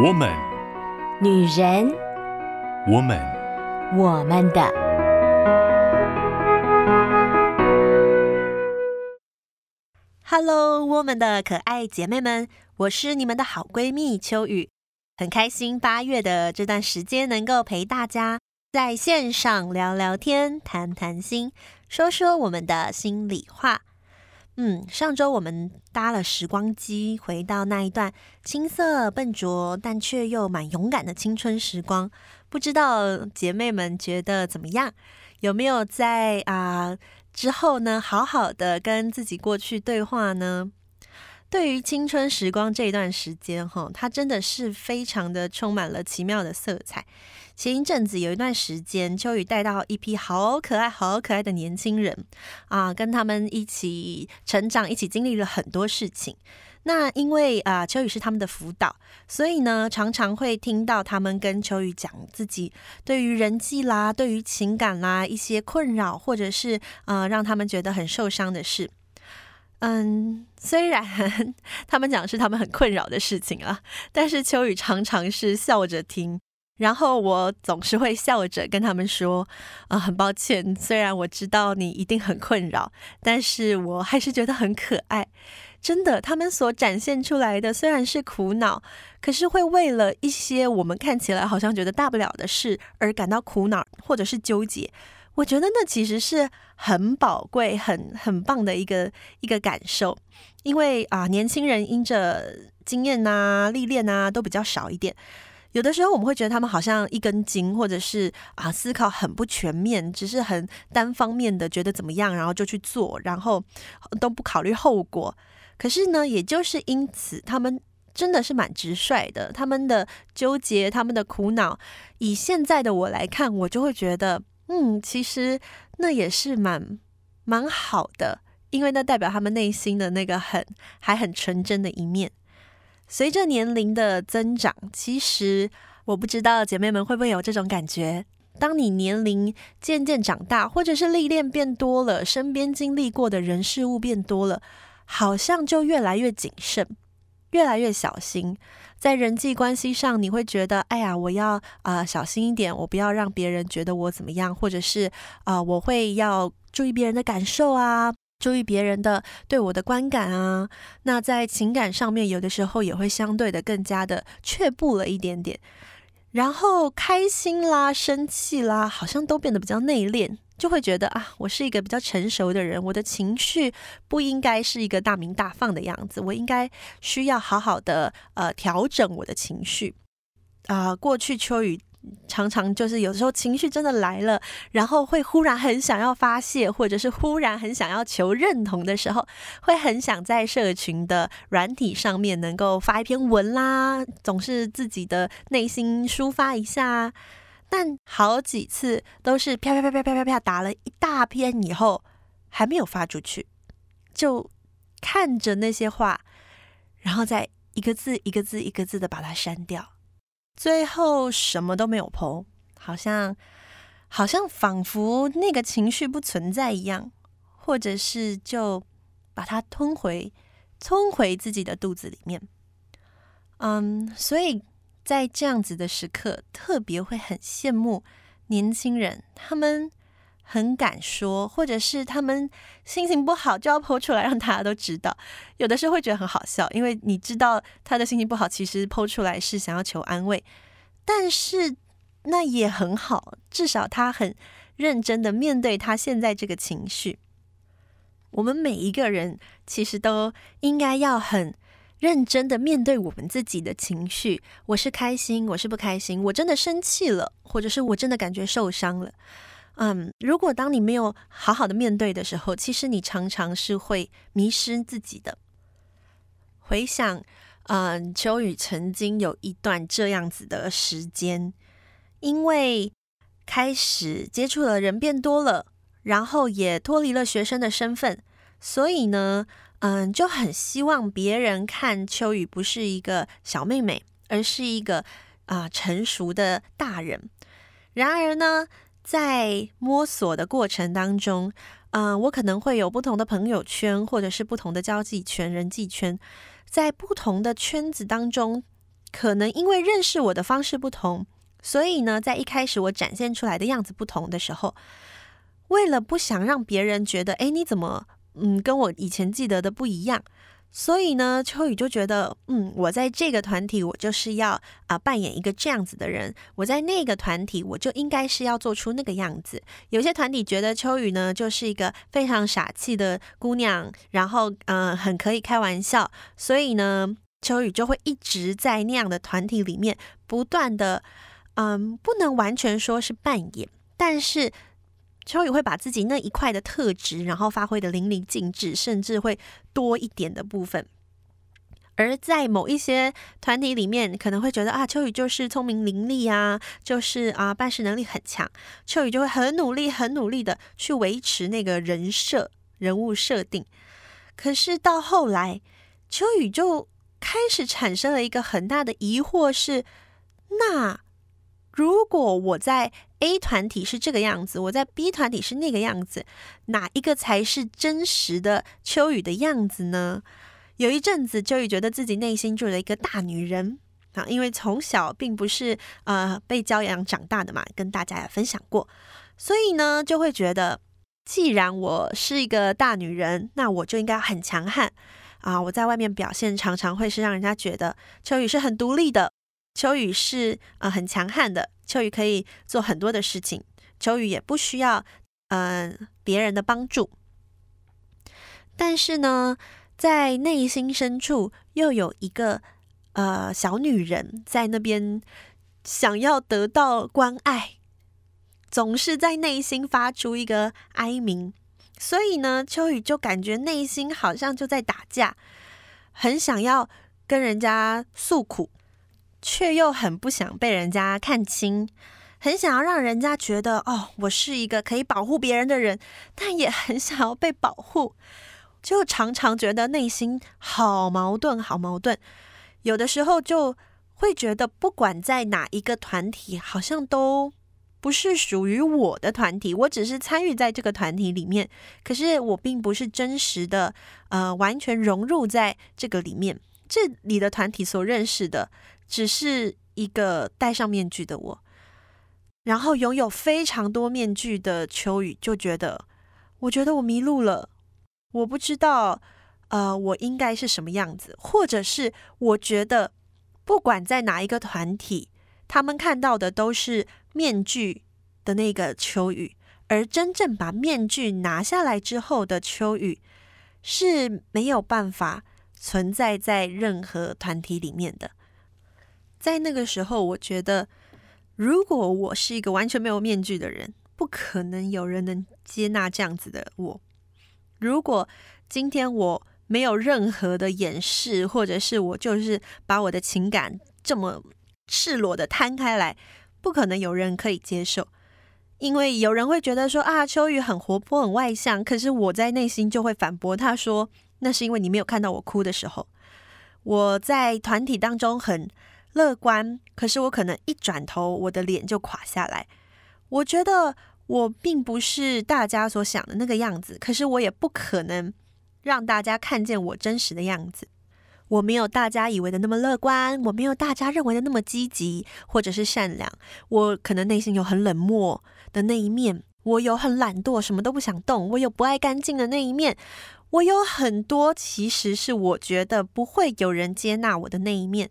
我们，女人，我们，我们的。Hello，我们的可爱姐妹们，我是你们的好闺蜜秋雨，很开心八月的这段时间能够陪大家在线上聊聊天、谈谈心，说说我们的心里话。嗯，上周我们搭了时光机，回到那一段青涩笨拙但却又蛮勇敢的青春时光。不知道姐妹们觉得怎么样？有没有在啊、之后呢，好好的跟自己过去对话呢？对于青春时光这一段时间，哈，它真的是非常的充满了奇妙的色彩。前一阵子有一段时间，秋雨带到一批好可爱、好可爱的年轻人啊，跟他们一起成长，一起经历了很多事情。那因为啊，秋雨是他们的辅导，所以呢，常常会听到他们跟秋雨讲自己对于人际啦、对于情感啦一些困扰，或者是呃让他们觉得很受伤的事。嗯，虽然 他们讲是他们很困扰的事情啊，但是秋雨常常是笑着听。然后我总是会笑着跟他们说：“啊、很抱歉，虽然我知道你一定很困扰，但是我还是觉得很可爱。真的，他们所展现出来的虽然是苦恼，可是会为了一些我们看起来好像觉得大不了的事而感到苦恼或者是纠结。我觉得那其实是很宝贵、很很棒的一个一个感受，因为啊、年轻人因着经验呐、历练呐都比较少一点。”有的时候我们会觉得他们好像一根筋，或者是啊思考很不全面，只是很单方面的觉得怎么样，然后就去做，然后都不考虑后果。可是呢，也就是因此，他们真的是蛮直率的。他们的纠结，他们的苦恼，以现在的我来看，我就会觉得，嗯，其实那也是蛮蛮好的，因为那代表他们内心的那个很还很纯真的一面。随着年龄的增长，其实我不知道姐妹们会不会有这种感觉：当你年龄渐渐长大，或者是历练变多了，身边经历过的人事物变多了，好像就越来越谨慎，越来越小心。在人际关系上，你会觉得：哎呀，我要啊、小心一点，我不要让别人觉得我怎么样，或者是啊、我会要注意别人的感受啊。注意别人的对我的观感啊，那在情感上面，有的时候也会相对的更加的却步了一点点，然后开心啦、生气啦，好像都变得比较内敛，就会觉得啊，我是一个比较成熟的人，我的情绪不应该是一个大鸣大放的样子，我应该需要好好的呃调整我的情绪啊、过去秋雨。常常就是有时候情绪真的来了，然后会忽然很想要发泄，或者是忽然很想要求认同的时候，会很想在社群的软体上面能够发一篇文啦，总是自己的内心抒发一下。但好几次都是啪啪啪啪啪啪啪打了一大篇以后，还没有发出去，就看着那些话，然后再一个字一个字一个字的把它删掉。最后什么都没有 po，好像好像仿佛那个情绪不存在一样，或者是就把它吞回吞回自己的肚子里面。嗯，所以在这样子的时刻，特别会很羡慕年轻人，他们很敢说，或者是他们心情不好就要剖出来让大家都知道。有的时候会觉得很好笑，因为你知道他的心情不好，其实剖出来是想要求安慰，但是那也很好，至少他很认真的面对他现在这个情绪。我们每一个人其实都应该要很认真的面对我们自己的情绪。我是开心，我是不开心，我真的生气了，或者是我真的感觉受伤了。嗯，如果当你没有好好的面对的时候，其实你常常是会迷失自己的。回想，嗯，秋雨曾经有一段这样子的时间，因为开始接触的人变多了，然后也脱离了学生的身份，所以呢，嗯，就很希望别人看秋雨不是一个小妹妹，而是一个啊、成熟的大人。然而呢，在摸索的过程当中，嗯、我可能会有不同的朋友圈，或者是不同的交际圈、人际圈，在不同的圈子当中，可能因为认识我的方式不同，所以呢，在一开始我展现出来的样子不同的时候，为了不想让别人觉得，哎，你怎么，嗯，跟我以前记得的不一样？所以呢，秋雨就觉得，嗯，我在这个团体，我就是要啊、扮演一个这样子的人；我在那个团体，我就应该是要做出那个样子。有些团体觉得秋雨呢，就是一个非常傻气的姑娘，然后嗯、很可以开玩笑，所以呢，秋雨就会一直在那样的团体里面不断的，嗯，不能完全说是扮演，但是。秋雨会把自己那一块的特质，然后发挥得淋漓尽致，甚至会多一点的部分。而在某一些团体里面，可能会觉得啊，秋雨就是聪明伶俐啊，就是啊，办事能力很强。秋雨就会很努力、很努力的去维持那个人设、人物设定。可是到后来，秋雨就开始产生了一个很大的疑惑是：那如果我在 A 团体是这个样子，我在 B 团体是那个样子，哪一个才是真实的秋雨的样子呢？有一阵子，秋雨觉得自己内心住了一个大女人啊，因为从小并不是呃被教养长大的嘛，跟大家也分享过，所以呢就会觉得，既然我是一个大女人，那我就应该很强悍啊！我在外面表现常常会是让人家觉得秋雨是很独立的，秋雨是呃很强悍的。秋雨可以做很多的事情，秋雨也不需要嗯、呃、别人的帮助。但是呢，在内心深处又有一个呃小女人在那边想要得到关爱，总是在内心发出一个哀鸣。所以呢，秋雨就感觉内心好像就在打架，很想要跟人家诉苦。却又很不想被人家看清，很想要让人家觉得哦，我是一个可以保护别人的人，但也很想要被保护，就常常觉得内心好矛盾，好矛盾。有的时候就会觉得，不管在哪一个团体，好像都不是属于我的团体，我只是参与在这个团体里面，可是我并不是真实的，呃，完全融入在这个里面。这里的团体所认识的。只是一个戴上面具的我，然后拥有非常多面具的秋雨就觉得，我觉得我迷路了，我不知道，呃，我应该是什么样子，或者是我觉得，不管在哪一个团体，他们看到的都是面具的那个秋雨，而真正把面具拿下来之后的秋雨是没有办法存在在任何团体里面的。在那个时候，我觉得，如果我是一个完全没有面具的人，不可能有人能接纳这样子的我。如果今天我没有任何的掩饰，或者是我就是把我的情感这么赤裸的摊开来，不可能有人可以接受。因为有人会觉得说啊，秋雨很活泼、很外向，可是我在内心就会反驳他说，那是因为你没有看到我哭的时候。我在团体当中很。乐观，可是我可能一转头，我的脸就垮下来。我觉得我并不是大家所想的那个样子，可是我也不可能让大家看见我真实的样子。我没有大家以为的那么乐观，我没有大家认为的那么积极或者是善良。我可能内心有很冷漠的那一面，我有很懒惰，什么都不想动，我有不爱干净的那一面，我有很多其实是我觉得不会有人接纳我的那一面。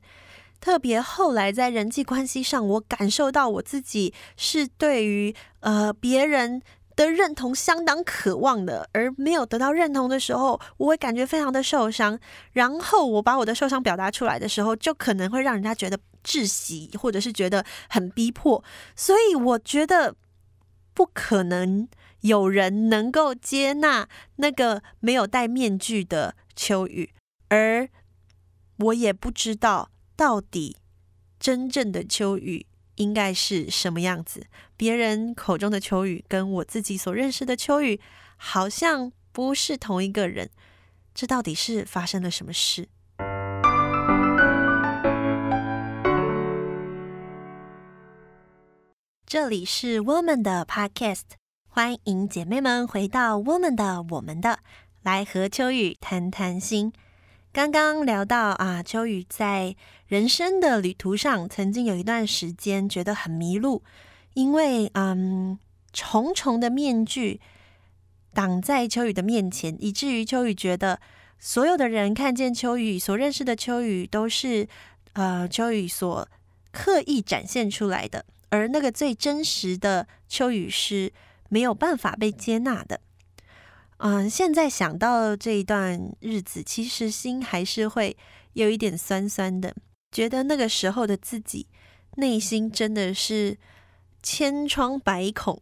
特别后来在人际关系上，我感受到我自己是对于呃别人的认同相当渴望的，而没有得到认同的时候，我会感觉非常的受伤。然后我把我的受伤表达出来的时候，就可能会让人家觉得窒息，或者是觉得很逼迫。所以我觉得不可能有人能够接纳那个没有戴面具的秋雨，而我也不知道。到底真正的秋雨应该是什么样子？别人口中的秋雨跟我自己所认识的秋雨好像不是同一个人。这到底是发生了什么事？这里是 Woman 的 Podcast，欢迎姐妹们回到 Woman 的我们的，来和秋雨谈谈心。刚刚聊到啊，秋雨在人生的旅途上，曾经有一段时间觉得很迷路，因为嗯，重重的面具挡在秋雨的面前，以至于秋雨觉得所有的人看见秋雨所认识的秋雨都是呃秋雨所刻意展现出来的，而那个最真实的秋雨是没有办法被接纳的。嗯，现在想到这一段日子，其实心还是会有一点酸酸的，觉得那个时候的自己内心真的是千疮百孔，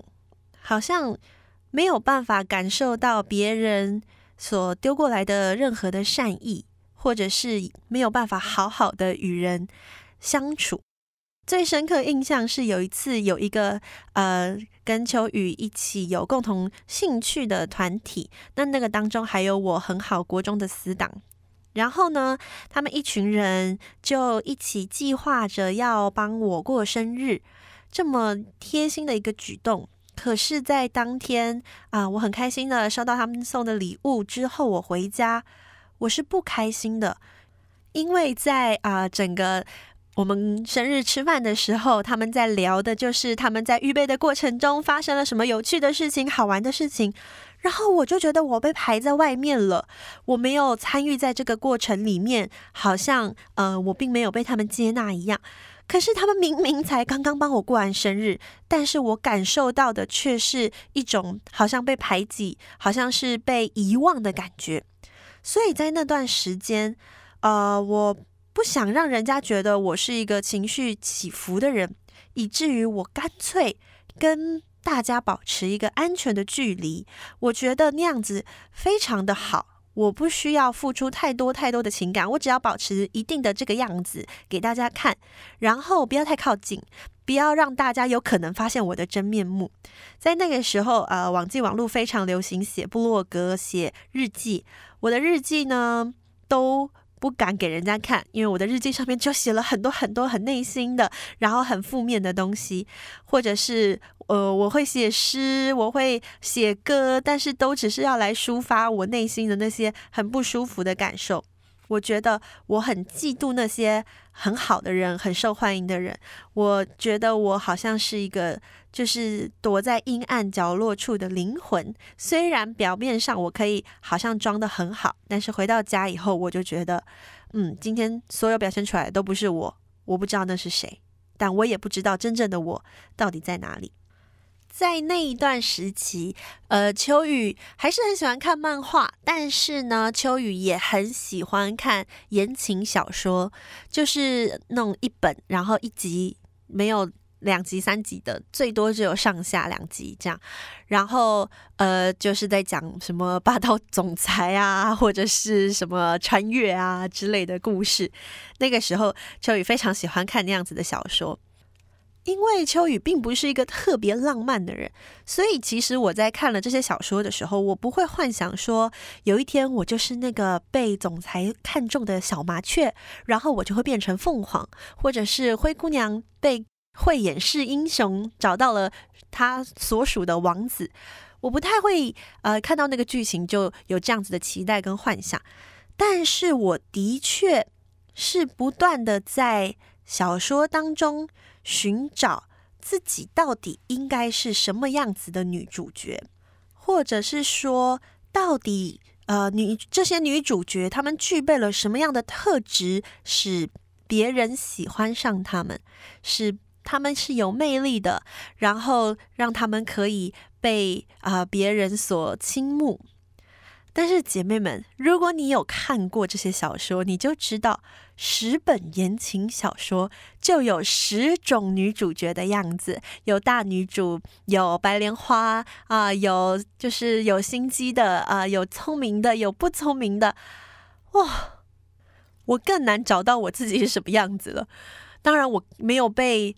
好像没有办法感受到别人所丢过来的任何的善意，或者是没有办法好好的与人相处。最深刻印象是有一次有一个呃跟秋雨一起有共同兴趣的团体，那那个当中还有我很好国中的死党，然后呢，他们一群人就一起计划着要帮我过生日，这么贴心的一个举动。可是，在当天啊、我很开心的收到他们送的礼物之后，我回家我是不开心的，因为在啊、整个。我们生日吃饭的时候，他们在聊的就是他们在预备的过程中发生了什么有趣的事情、好玩的事情。然后我就觉得我被排在外面了，我没有参与在这个过程里面，好像呃我并没有被他们接纳一样。可是他们明明才刚刚帮我过完生日，但是我感受到的却是一种好像被排挤、好像是被遗忘的感觉。所以在那段时间，呃，我。不想让人家觉得我是一个情绪起伏的人，以至于我干脆跟大家保持一个安全的距离。我觉得那样子非常的好，我不需要付出太多太多的情感，我只要保持一定的这个样子给大家看，然后不要太靠近，不要让大家有可能发现我的真面目。在那个时候，呃，网际网络非常流行写部落格、写日记，我的日记呢都。不敢给人家看，因为我的日记上面就写了很多很多很内心的，然后很负面的东西，或者是呃，我会写诗，我会写歌，但是都只是要来抒发我内心的那些很不舒服的感受。我觉得我很嫉妒那些很好的人，很受欢迎的人。我觉得我好像是一个就是躲在阴暗角落处的灵魂。虽然表面上我可以好像装得很好，但是回到家以后，我就觉得，嗯，今天所有表现出来的都不是我。我不知道那是谁，但我也不知道真正的我到底在哪里。在那一段时期，呃，秋雨还是很喜欢看漫画，但是呢，秋雨也很喜欢看言情小说，就是那种一本，然后一集没有两集、三集的，最多只有上下两集这样。然后，呃，就是在讲什么霸道总裁啊，或者是什么穿越啊之类的故事。那个时候，秋雨非常喜欢看那样子的小说。因为秋雨并不是一个特别浪漫的人，所以其实我在看了这些小说的时候，我不会幻想说有一天我就是那个被总裁看中的小麻雀，然后我就会变成凤凰，或者是灰姑娘被慧眼识英雄找到了她所属的王子。我不太会呃看到那个剧情就有这样子的期待跟幻想，但是我的确是不断的在小说当中。寻找自己到底应该是什么样子的女主角，或者是说，到底呃女这些女主角她们具备了什么样的特质，使别人喜欢上她们，使她们是有魅力的，然后让她们可以被啊、别人所倾慕。但是姐妹们，如果你有看过这些小说，你就知道十本言情小说就有十种女主角的样子，有大女主，有白莲花啊、有就是有心机的啊、有聪明的，有不聪明的，哇！我更难找到我自己是什么样子了。当然，我没有被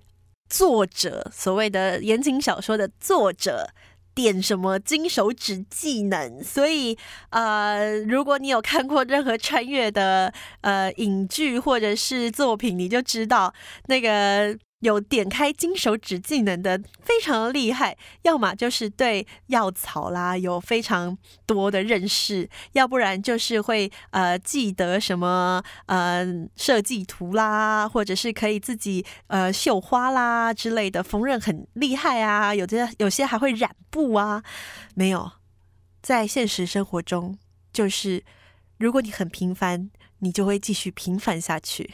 作者所谓的言情小说的作者。点什么金手指技能？所以，呃，如果你有看过任何穿越的呃影剧或者是作品，你就知道那个有点开金手指技能的非常厉害，要么就是对药草啦有非常多的认识，要不然就是会呃记得什么呃设计图啦，或者是可以自己呃绣花啦之类的，缝纫很厉害啊，有些有些还会染布啊。没有，在现实生活中，就是如果你很平凡，你就会继续平凡下去。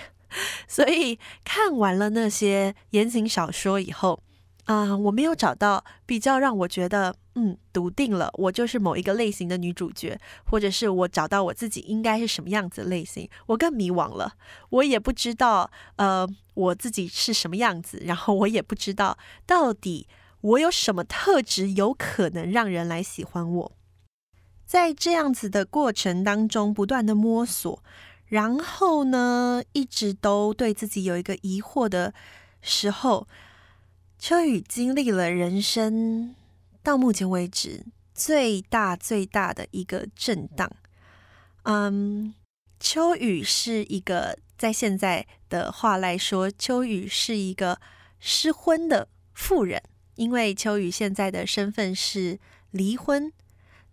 所以看完了那些言情小说以后，啊、我没有找到比较让我觉得，嗯，笃定了，我就是某一个类型的女主角，或者是我找到我自己应该是什么样子的类型，我更迷惘了。我也不知道，呃，我自己是什么样子，然后我也不知道到底我有什么特质有可能让人来喜欢我。在这样子的过程当中，不断的摸索。然后呢，一直都对自己有一个疑惑的时候，秋雨经历了人生到目前为止最大最大的一个震荡。嗯，秋雨是一个在现在的话来说，秋雨是一个失婚的妇人，因为秋雨现在的身份是离婚，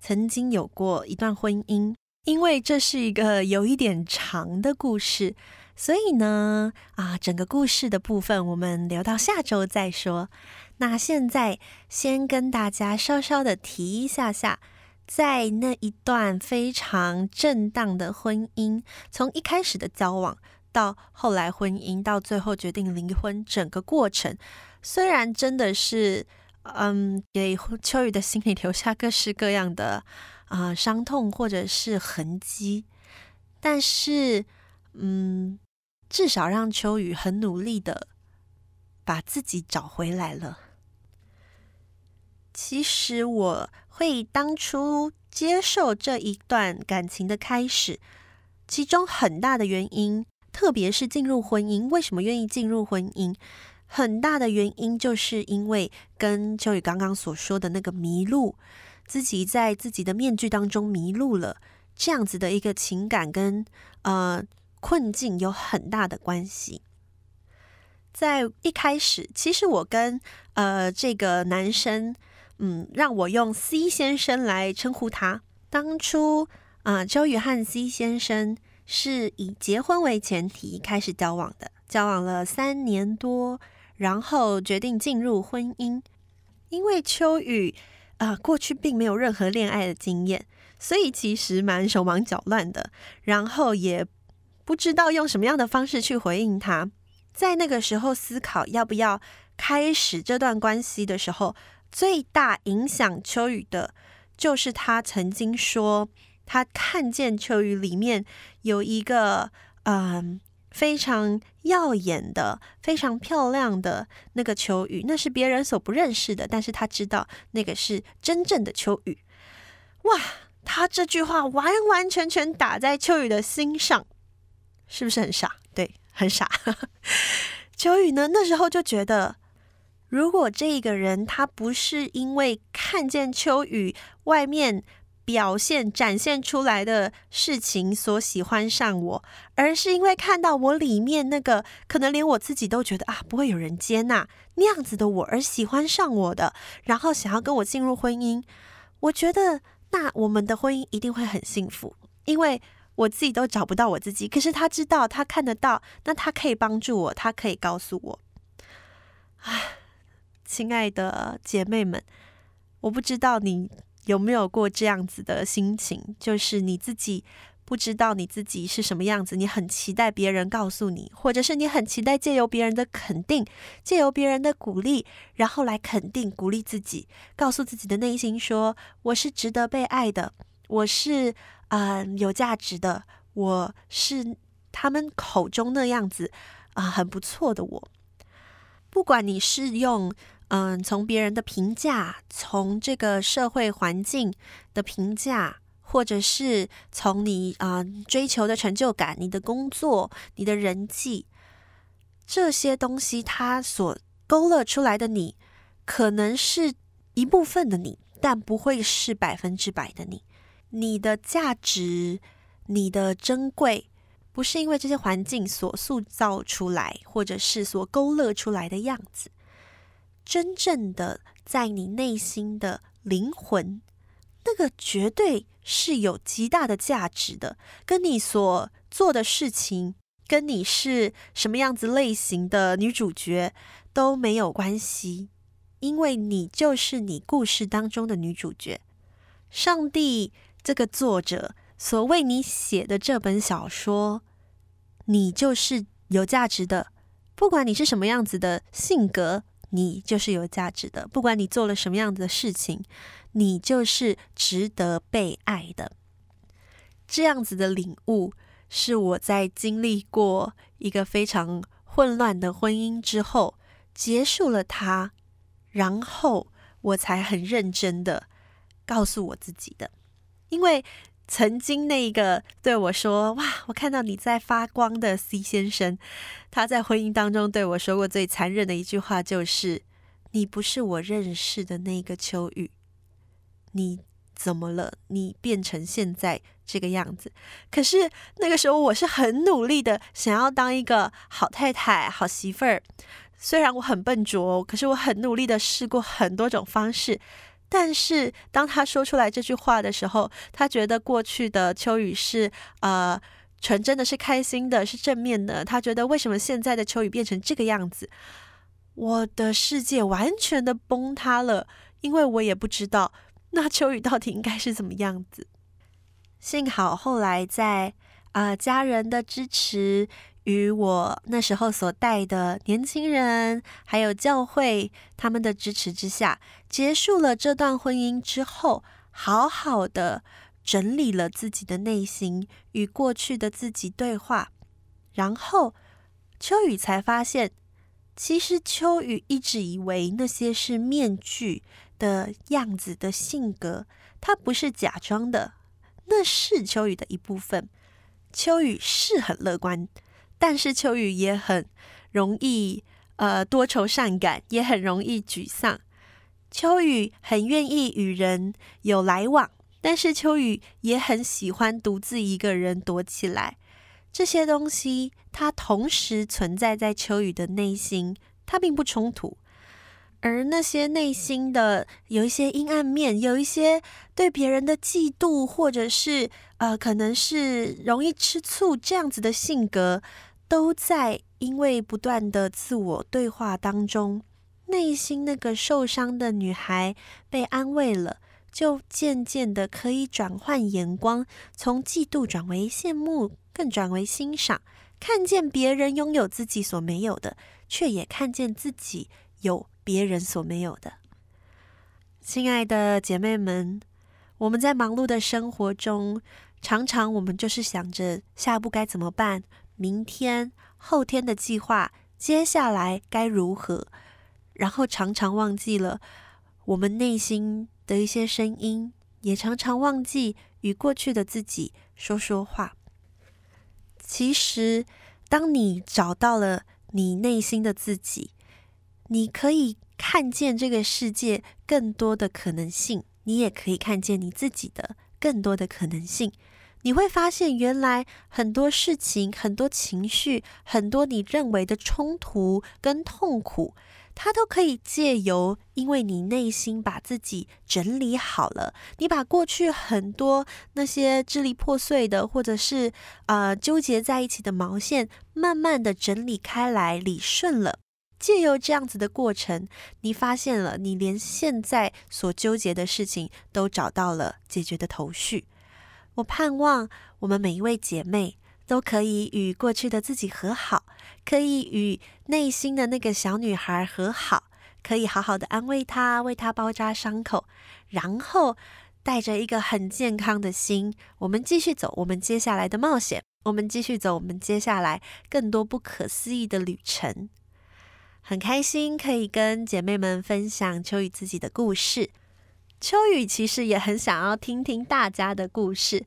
曾经有过一段婚姻。因为这是一个有一点长的故事，所以呢，啊，整个故事的部分我们留到下周再说。那现在先跟大家稍稍的提一下下，在那一段非常震荡的婚姻，从一开始的交往到后来婚姻，到最后决定离婚，整个过程虽然真的是，嗯，给秋雨的心里留下各式各样的。啊、伤痛或者是痕迹，但是，嗯，至少让秋雨很努力的把自己找回来了。其实我会当初接受这一段感情的开始，其中很大的原因，特别是进入婚姻，为什么愿意进入婚姻？很大的原因就是因为跟秋雨刚刚所说的那个迷路。自己在自己的面具当中迷路了，这样子的一个情感跟呃困境有很大的关系。在一开始，其实我跟呃这个男生，嗯，让我用 C 先生来称呼他。当初啊，呃，秋雨和 C 先生是以结婚为前提开始交往的，交往了三年多，然后决定进入婚姻，因为秋雨。啊，过去并没有任何恋爱的经验，所以其实蛮手忙脚乱的，然后也不知道用什么样的方式去回应他。在那个时候思考要不要开始这段关系的时候，最大影响秋雨的，就是他曾经说，他看见秋雨里面有一个嗯。非常耀眼的、非常漂亮的那个秋雨，那是别人所不认识的，但是他知道那个是真正的秋雨。哇，他这句话完完全全打在秋雨的心上，是不是很傻？对，很傻。秋雨呢，那时候就觉得，如果这个人他不是因为看见秋雨外面。表现展现出来的事情所喜欢上我，而是因为看到我里面那个可能连我自己都觉得啊，不会有人接纳那样子的我而喜欢上我的，然后想要跟我进入婚姻，我觉得那我们的婚姻一定会很幸福，因为我自己都找不到我自己，可是他知道，他看得到，那他可以帮助我，他可以告诉我，啊，亲爱的姐妹们，我不知道你。有没有过这样子的心情？就是你自己不知道你自己是什么样子，你很期待别人告诉你，或者是你很期待借由别人的肯定，借由别人的鼓励，然后来肯定、鼓励自己，告诉自己的内心说：“我是值得被爱的，我是嗯、有价值的，我是他们口中那样子啊、很不错的我。”不管你是用。嗯，从别人的评价，从这个社会环境的评价，或者是从你啊、追求的成就感、你的工作、你的人际这些东西，它所勾勒出来的你，可能是一部分的你，但不会是百分之百的你。你的价值、你的珍贵，不是因为这些环境所塑造出来，或者是所勾勒出来的样子。真正的在你内心的灵魂，那个绝对是有极大的价值的，跟你所做的事情，跟你是什么样子类型的女主角都没有关系，因为你就是你故事当中的女主角。上帝这个作者所为你写的这本小说，你就是有价值的。不管你是什么样子的性格，你就是有价值的。不管你做了什么样子的事情，你就是值得被爱的。这样子的领悟。是我在经历过一个非常混乱的婚姻之后，结束了它，然后我才很认真的告诉我自己的。因为曾经那个对我说：“哇，我看到你在发光的 C 先生，他在婚姻当中对我说过最残忍的一句话，就是‘你不是我认识的那个秋雨’，你。”怎么了？你变成现在这个样子？可是那个时候我是很努力的，想要当一个好太太、好媳妇儿。虽然我很笨拙，可是我很努力的试过很多种方式。但是当他说出来这句话的时候，他觉得过去的秋雨是呃纯真的，是开心的，是正面的。他觉得为什么现在的秋雨变成这个样子？我的世界完全的崩塌了，因为我也不知道。那秋雨到底应该是怎么样子？幸好后来在啊、家人的支持与我那时候所带的年轻人，还有教会他们的支持之下，结束了这段婚姻之后，好好的整理了自己的内心，与过去的自己对话，然后秋雨才发现，其实秋雨一直以为那些是面具。的样子的性格，他不是假装的，那是秋雨的一部分。秋雨是很乐观，但是秋雨也很容易呃多愁善感，也很容易沮丧。秋雨很愿意与人有来往，但是秋雨也很喜欢独自一个人躲起来。这些东西，它同时存在在秋雨的内心，它并不冲突。而那些内心的有一些阴暗面，有一些对别人的嫉妒，或者是呃，可能是容易吃醋这样子的性格，都在因为不断的自我对话当中，内心那个受伤的女孩被安慰了，就渐渐的可以转换眼光，从嫉妒转为羡慕，更转为欣赏，看见别人拥有自己所没有的，却也看见自己有。别人所没有的，亲爱的姐妹们，我们在忙碌的生活中，常常我们就是想着下一步该怎么办，明天、后天的计划，接下来该如何，然后常常忘记了我们内心的一些声音，也常常忘记与过去的自己说说话。其实，当你找到了你内心的自己，你可以看见这个世界更多的可能性，你也可以看见你自己的更多的可能性。你会发现，原来很多事情、很多情绪、很多你认为的冲突跟痛苦，它都可以借由，因为你内心把自己整理好了，你把过去很多那些支离破碎的，或者是呃纠结在一起的毛线，慢慢的整理开来，理顺了。借由这样子的过程，你发现了你连现在所纠结的事情都找到了解决的头绪。我盼望我们每一位姐妹都可以与过去的自己和好，可以与内心的那个小女孩和好，可以好好的安慰她，为她包扎伤口，然后带着一个很健康的心，我们继续走我们接下来的冒险，我们继续走我们接下来更多不可思议的旅程。很开心可以跟姐妹们分享秋雨自己的故事。秋雨其实也很想要听听大家的故事，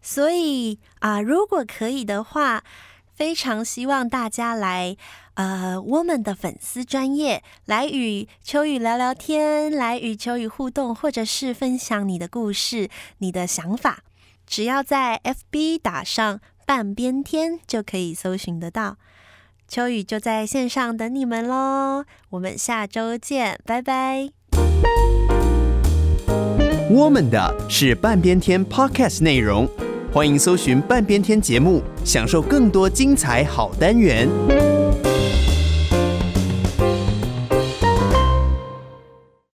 所以啊、如果可以的话，非常希望大家来呃我们的粉丝专业来与秋雨聊聊天，来与秋雨互动，或者是分享你的故事、你的想法。只要在 FB 打上半边天就可以搜寻得到。秋雨就在线上等你们喽，我们下周见，拜拜。我们的是半边天 Podcast 内容，欢迎搜寻半边天节目，享受更多精彩好单元。